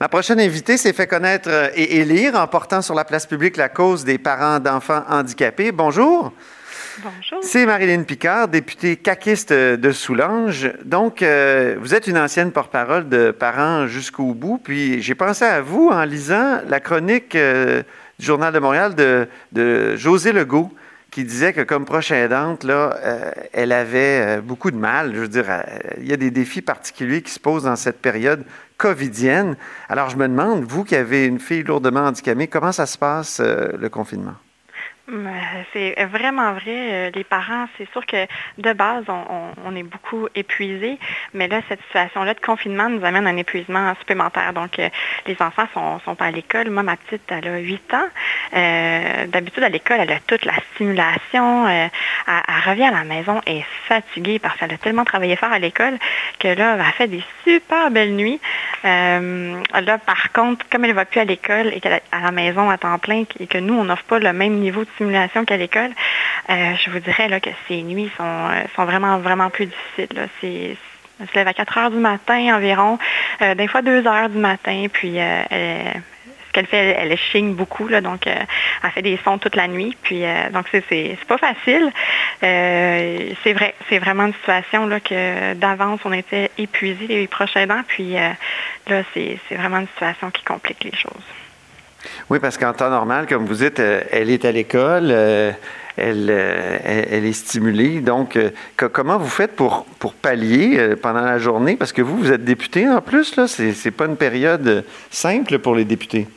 Ma prochaine invitée s'est fait connaître euh, et élire en portant sur la place publique la cause des parents d'enfants handicapés. Bonjour. Bonjour. C'est Marilyn Picard, députée caquiste de Soulanges. Donc, euh, vous êtes une ancienne porte-parole de parents jusqu'au bout. Puis, j'ai pensé à vous en lisant la chronique euh, du Journal de Montréal de, de José Legault qui disait que comme proche aidante, là, elle avait beaucoup de mal. Je veux dire, il y a des défis particuliers qui se posent dans cette période covidienne. Alors, je me demande, vous qui avez une fille lourdement handicapée, comment ça se passe euh, le confinement? C'est vraiment vrai. Euh, les parents, c'est sûr que de base, on, est beaucoup épuisés, mais là, cette situation-là de confinement nous amène à un épuisement supplémentaire. Donc, euh, les enfants sont, sont pas à l'école. Moi, ma petite, elle a 8 ans. D'habitude, à l'école, elle a toute la stimulation. elle, revient à la maison et fatiguée parce qu'elle a tellement travaillé fort à l'école que là, elle fait des super belles nuits. là, par contre, comme elle ne va plus à l'école et qu'elle est à la maison à temps plein et que nous, on n'offre pas le même niveau de simulation qu'à l'école, euh, je vous dirais là, que ces nuits sont, euh, sont vraiment, vraiment plus difficiles. C'est, elle se lève à 4 heures du matin environ, euh, des fois 2 heures du matin, puis ce fait, elle, chigne beaucoup, là, donc elle fait des sons toute la nuit. Puis donc c'est, pas facile. c'est vrai, c'est vraiment une situation là, que d'avance on était épuisés les prochains aidants, puis là c'est, vraiment une situation qui complique les choses. Oui, parce qu'en temps normal, comme vous dites, euh, elle est à l'école, euh, euh, elle, elle, est stimulée. Donc, comment vous faites pour, pour pallier pendant la journée? Parce que vous, vous êtes député en plus, là. C'est pas une période simple pour les députés.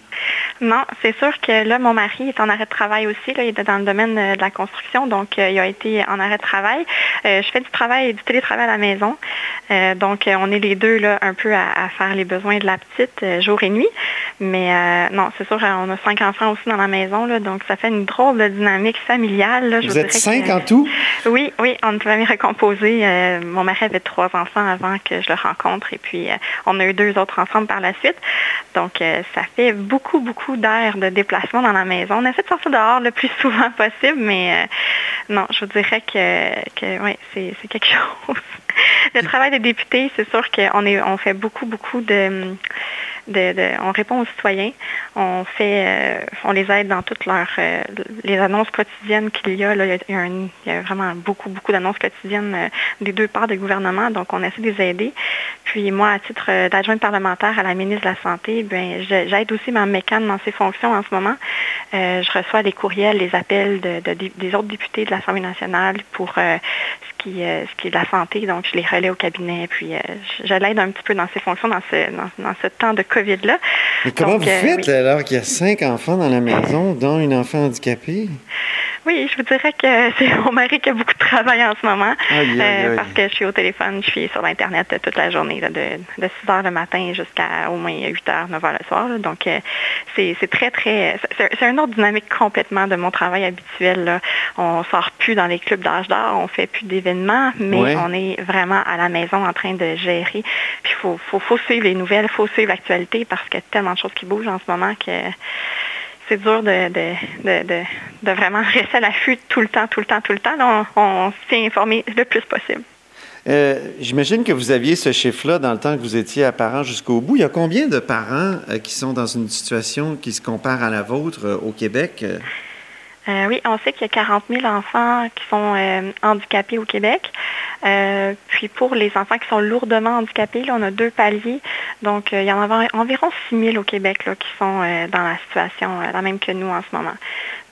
Non, c'est sûr que là, mon mari est en arrêt de travail aussi. il est dans le domaine de la construction, donc il a été en arrêt de travail. je fais du travail, du télétravail à la maison. donc, on est les deux là, un peu à, faire les besoins de la petite jour et nuit. Mais euh, non, c'est sûr, on a cinq enfants aussi dans la maison, là, donc ça fait une drôle de dynamique familiale. Vous êtes cinq en tout? Oui, oui, on est famille recomposée. Euh, mon mari avait trois enfants avant que je le rencontre et puis euh, on a eu deux autres ensemble par la suite. Donc ça fait beaucoup, beaucoup d'heures de déplacement dans la maison. On essaie de sortir dehors le plus souvent possible, mais non, je vous dirais que, que oui, c'est quelque chose. le travail des députés, c'est sûr qu'on on fait beaucoup, beaucoup de on répond aux citoyens, euh, on les aide dans toutes leurs euh, les annonces quotidiennes qu'il y a. il, y a vraiment beaucoup, beaucoup d'annonces quotidiennes euh, des deux parts du gouvernement, donc on essaie de les aider. Puis moi, à titre d'adjointe parlementaire à la ministre de la Santé, ben, j'aide aussi ma mécane dans ses fonctions en ce moment. je reçois des courriels, les appels des autres députés de l'Assemblée nationale pour ce qui, ce qui est de la santé, donc je les relais au cabinet, puis je, l'aide un petit peu dans ses fonctions dans ce, dans ce temps de COVID-là. Mais comment vous euh, faites alors qu'il y a cinq enfants dans la maison, dont une enfant handicapée? Oui, je vous dirais que c'est mon mari qui a beaucoup de travail en ce moment. Euh, parce que je suis au téléphone, je suis sur l'Internet toute la journée, de, 6 heures le matin jusqu'à au moins 8 heures, 9 heures le soir. Donc, euh, c'est très, très. C'est un autre dynamique complètement de mon travail habituel. Là. On sort plus dans les clubs d'âge d'or, on fait plus d'événements, mais on est vraiment à la maison en train de gérer. Puis, il faut, faut, faut, suivre les nouvelles, il faut suivre l'actualité parce qu'il y a tellement de choses qui bougent en ce moment que c'est dur de, de, vraiment rester à l'affût tout le temps, tout le temps, tout le temps. on, s'est informé le plus possible. Euh, j'imagine que vous aviez ce chiffre-là dans le temps que vous étiez à parents jusqu'au bout. Il y a combien de parents euh, qui sont dans une situation qui se compare à la vôtre euh, au Québec? Euh, oui, on sait qu'il y a 40 000 enfants qui sont euh, handicapés au Québec. Euh, puis pour les enfants qui sont lourdement handicapés, là, on a deux paliers. Donc, il y en a environ 6 000 au Québec là, qui sont dans la situation la même que nous en ce moment.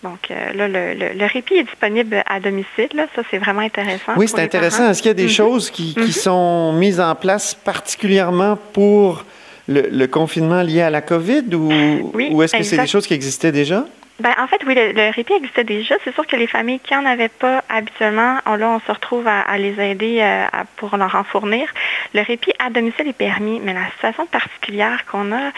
Donc là, le, répit est disponible à domicile. Là. Ça, c'est vraiment intéressant. Oui, c'est intéressant. Est-ce qu'il y a des mhm. choses qui, qui mhm. sont mises en place particulièrement pour le, confinement lié à la COVID ou, ou est-ce que c'est des choses qui existaient déjà? Ben, en fait, oui, le, répit existait déjà. C'est sûr que les familles qui n'en avaient pas habituellement, on, là, on se retrouve à, les aider euh, pour leur en fournir. Le répit à domicile est permis, mais la situation particulière qu'on a,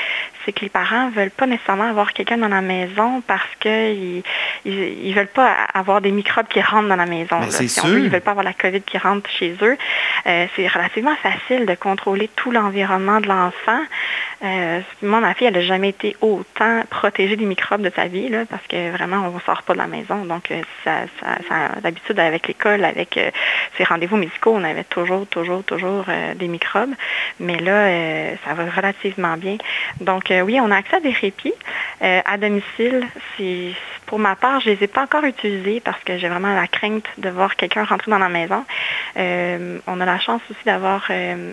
c'est que les parents ne veulent pas nécessairement avoir quelqu'un dans la maison parce qu'ils ne veulent pas avoir des microbes qui rentrent dans la maison. Ben, c'est sûr. ils ne veulent pas avoir la COVID qui rentre chez eux. Euh, c'est relativement facile de contrôler tout l'environnement de l'enfant. Euh, moi, elle n'a jamais été autant protégée des microbes de sa vie, là, parce que vraiment, on ne sort pas de la maison. Donc, euh, ça, ça, ça d'habitude, avec l'école, avec euh, ses rendez-vous médicaux, on avait toujours, toujours, toujours des microbes. Mais là, ça va relativement bien. Donc, oui, on a accès à des répits à domicile. C'est pour ma part, je ne les ai pas encore utilisés parce que j'ai vraiment la crainte de voir quelqu'un rentrer dans la maison. Euh, on a la chance aussi d'avoir euh,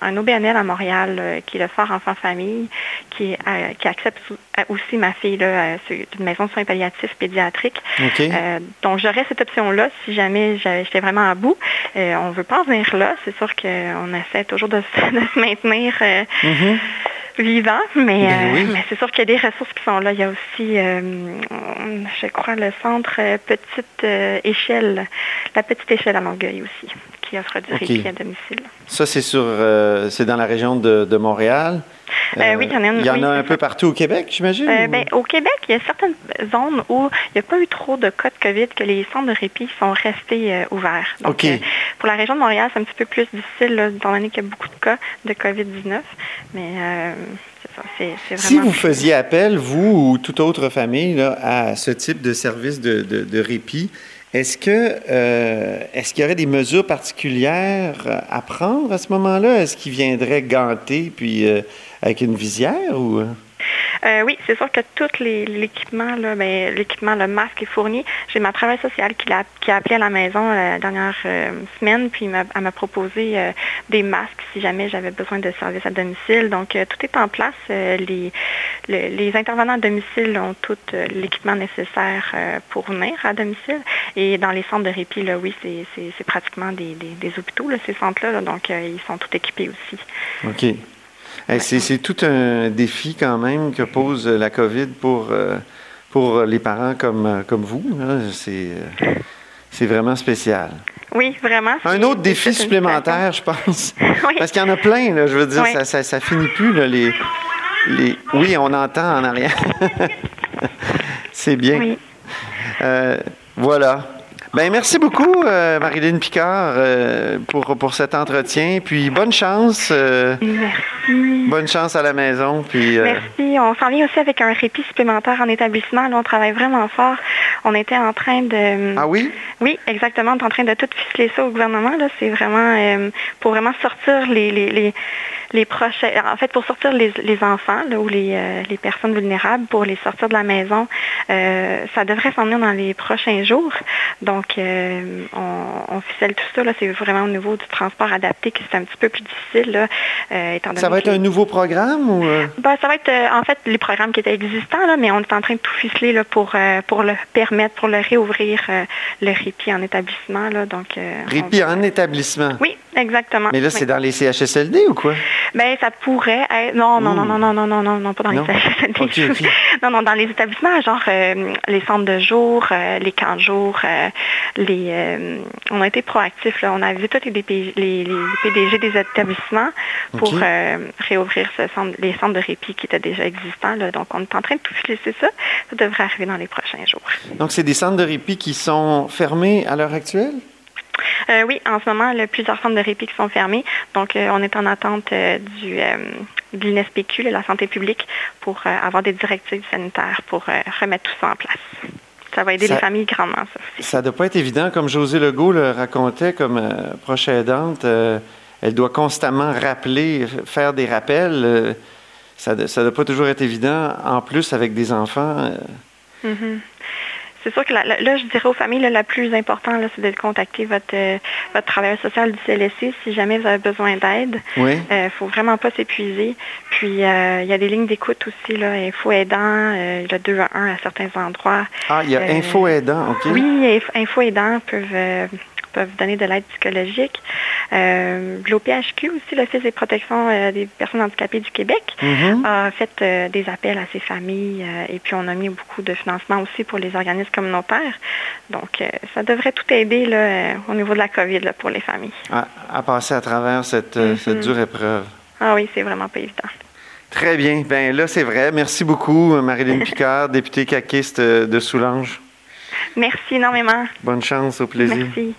un, OBNL à Montréal qui est le Fort Enfant Famille, qui, qui accepte aussi ma fille là, d'une maison de soins palliatifs pédiatriques. donc, j'aurais cette option-là si jamais j'étais vraiment à bout. on ne veut pas en venir là. C'est sûr qu'on essaie toujours de, se maintenir. Mm-hmm vivant, mais, ben euh, mais c'est sûr qu'il y a des ressources qui sont là. Il y a aussi, euh, je crois, le centre euh, Petite Échelle, la Petite Échelle à Longueuil aussi, qui offre du répit à domicile. Ça, c'est sur, c'est dans la région de Montréal. Euh, oui, il y en a, il y en a un peu partout au Québec, j'imagine? Euh, ben, au Québec, il y a certaines zones où il n'y a pas eu trop de cas de COVID, que les centres de répit sont restés euh, ouverts. Donc, pour la région de Montréal, c'est un petit peu plus difficile, là, étant donné qu'il y a beaucoup de cas de COVID-19. Mais c'est ça. si vous faisiez appel, vous ou toute autre famille, à ce type de service de, de, répit, est-ce que est-ce qu'il y aurait des mesures particulières à prendre à ce moment-là? Est-ce qu'ils viendraient ganter puis avec une visière ou? Euh? Euh, oui, c'est sûr que tout l'équipement, ben, l'équipement, le masque est fourni. J'ai ma travail sociale qui a, appelé à la maison la dernière euh, semaine, puis elle m'a proposé des masques si jamais j'avais besoin de services à domicile. Donc, tout est en place. les, intervenants à domicile ont tout l'équipement nécessaire pour venir à domicile. Et dans les centres de répit, là, oui, c'est pratiquement des, hôpitaux, ces centres-là. donc, ils sont tout équipés aussi. OK c'est tout un défi quand même que pose la COVID pour, euh, pour les parents comme, euh, comme vous. Euh, c'est vraiment spécial. Oui, vraiment. Un autre défi supplémentaire, je pense. Parce qu'il y en a plein, je veux dire, ça, ça, finit plus. les, les... Oui, on entend en arrière. c'est bien. voilà. Ben merci beaucoup, euh, Marilyn Picard, euh, pour, pour cet entretien. Puis bonne chance. Euh, merci. Bonne chance à la maison. Puis, Merci. On s'en vient aussi avec un répit supplémentaire en établissement. Là, on travaille vraiment fort. On était en train de. Ah oui? Oui, exactement. On est en train de tout ficeler ça au gouvernement. Là. C'est vraiment pour vraiment sortir les, les les prochains, en fait, pour sortir les, enfants ou euh, les, personnes vulnérables, pour les sortir de la maison, euh, ça devrait s'en venir dans les prochains jours. Donc, euh, on, ficelle tout ça. C'est vraiment au niveau du transport adapté que c'est un petit peu plus difficile. ça va être un nouveau programme ou? Ben, ça va être en fait les programmes qui étaient existants, là, mais on est en train de tout ficeler là, pour, pour le permettre, pour le réouvrir, le répit en établissement. Là, donc, répit en établissement? Oui, exactement. Mais là, c'est dans les CHSLD ou quoi? Ben, ça pourrait être. Non, non, non, non, non, non, non, non, non, pas dans les CHSLD. Non, non, dans les établissements, genre euh, les centres de jour, euh, les camps de jour, euh, les. on a été proactifs, là. On a vu tous les, les, PDG des établissements pour réouvrir ce centre, les centres de répit qui étaient déjà existants. Là. Donc, on est en train de tout filer ça. Ça devrait arriver dans les prochains jours. Donc, c'est des centres de répit qui sont fermés à l'heure actuelle? Euh, oui, en ce moment, plusieurs centres de répit qui sont fermés. Donc, euh, on est en attente euh, du, de l'INSPQ, la santé publique, pour avoir des directives sanitaires pour remettre tout ça en place. Ça va aider les familles grandement, ça aussi. Ça ne doit pas être évident, comme José Legault le racontait comme proche aidante. elle doit constamment rappeler, faire des rappels. ça ne doit pas toujours être évident, en plus avec des enfants. Mm-hmm c'est sûr que là, je dirais aux familles, la plus importante, c'est de contacter votre, euh, votre travailleur social du CLSC si jamais vous avez besoin d'aide. Il oui. ne euh, faut vraiment pas s'épuiser. Puis, euh, il y a des lignes d'écoute aussi, là, Info Aidant, le 2 à 1 à certains endroits. Ah, il y a Info Aidant, OK. Oui, Info Aidant peuvent peuvent donner de l'aide psychologique. Euh, L'OPHQ aussi, l'Office des protections euh, des personnes handicapées du Québec, mm-hmm. a fait euh, des appels à ces familles et puis on a mis beaucoup de financement aussi pour les organismes communautaires. Donc, ça devrait tout aider là, au niveau de la COVID pour les familles. À, passer à travers cette, mm-hmm. dure épreuve. Ah oui, c'est vraiment pas évident. Très bien. Bien là, c'est vrai. Merci beaucoup, Marilyn Picard, députée caquiste de Soulanges. Merci énormément. Bonne chance, au plaisir. Merci.